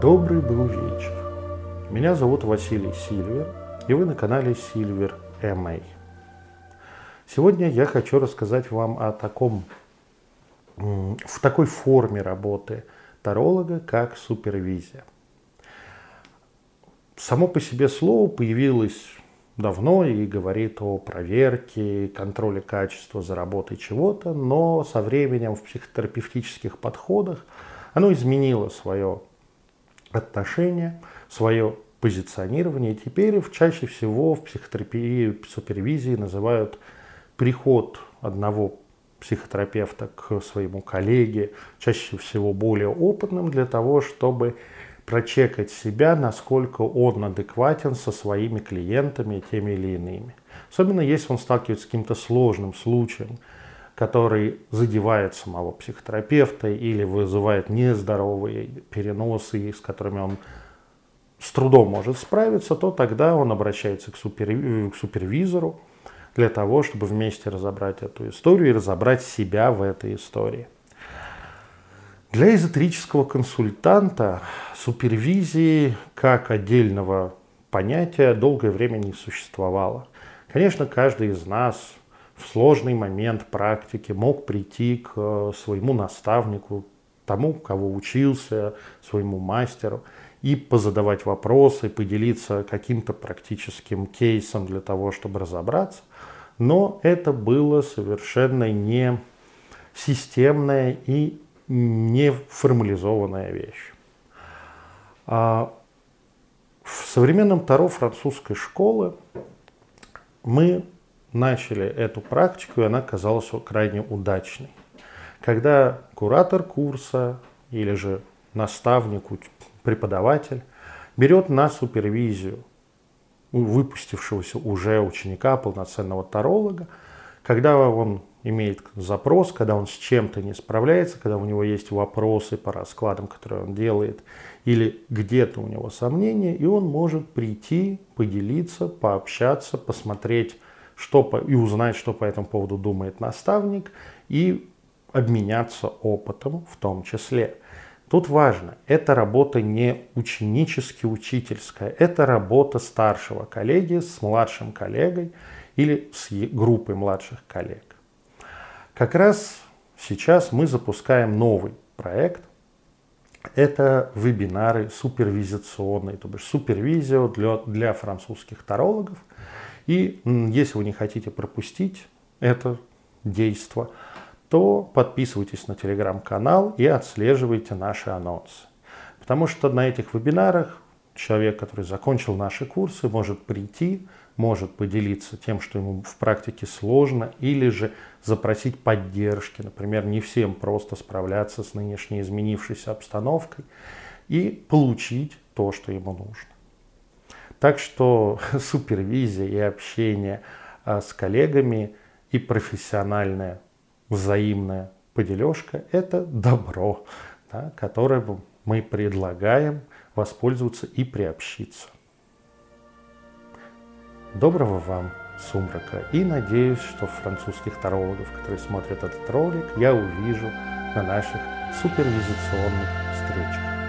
Добрый был вечер. Меня зовут Василий Сильвер, и вы на канале Silver MA. Сегодня я хочу рассказать вам о таком, в такой форме работы таролога, как супервизия. Само по себе слово появилось давно и говорит о проверке, контроле качества за работой чего-то, но со временем в психотерапевтических подходах оно изменило свое отношение, свое позиционирование. И теперь чаще всего в психотерапии, супервизии называют приход одного психотерапевта к своему коллеге, чаще всего более опытным, для того, чтобы прочекать себя, насколько он адекватен со своими клиентами, теми или иными. Особенно если он сталкивается с каким-то сложным случаем, который задевает самого психотерапевта или вызывает нездоровые переносы, с которыми он с трудом может справиться, то тогда он обращается к, супер, к супервизору для того, чтобы вместе разобрать эту историю и разобрать себя в этой истории. Для эзотерического консультанта супервизии как отдельного понятия долгое время не существовало. Конечно, каждый из нас в сложный момент практики мог прийти к э, своему наставнику, тому, кого учился, своему мастеру, и позадавать вопросы, поделиться каким-то практическим кейсом для того, чтобы разобраться. Но это было совершенно не системное и не формализованная вещь. А в современном Таро французской школы мы начали эту практику, и она казалась крайне удачной. Когда куратор курса или же наставник, преподаватель берет на супервизию выпустившегося уже ученика, полноценного таролога, когда он имеет запрос, когда он с чем-то не справляется, когда у него есть вопросы по раскладам, которые он делает, или где-то у него сомнения, и он может прийти, поделиться, пообщаться, посмотреть что по, и узнать, что по этому поводу думает наставник, и обменяться опытом в том числе. Тут важно, это работа не ученически-учительская, это работа старшего коллеги с младшим коллегой или с группой младших коллег. Как раз сейчас мы запускаем новый проект. Это вебинары супервизационные, то бишь супервизио для, для французских тарологов. И если вы не хотите пропустить это действо, то подписывайтесь на телеграм-канал и отслеживайте наши анонсы. Потому что на этих вебинарах человек, который закончил наши курсы, может прийти, может поделиться тем, что ему в практике сложно, или же запросить поддержки. Например, не всем просто справляться с нынешней изменившейся обстановкой и получить то, что ему нужно. Так что супервизия и общение а, с коллегами и профессиональная взаимная подележка – это добро, да, которое мы предлагаем воспользоваться и приобщиться. Доброго вам сумрака и надеюсь, что французских тарологов, которые смотрят этот ролик, я увижу на наших супервизационных встречах.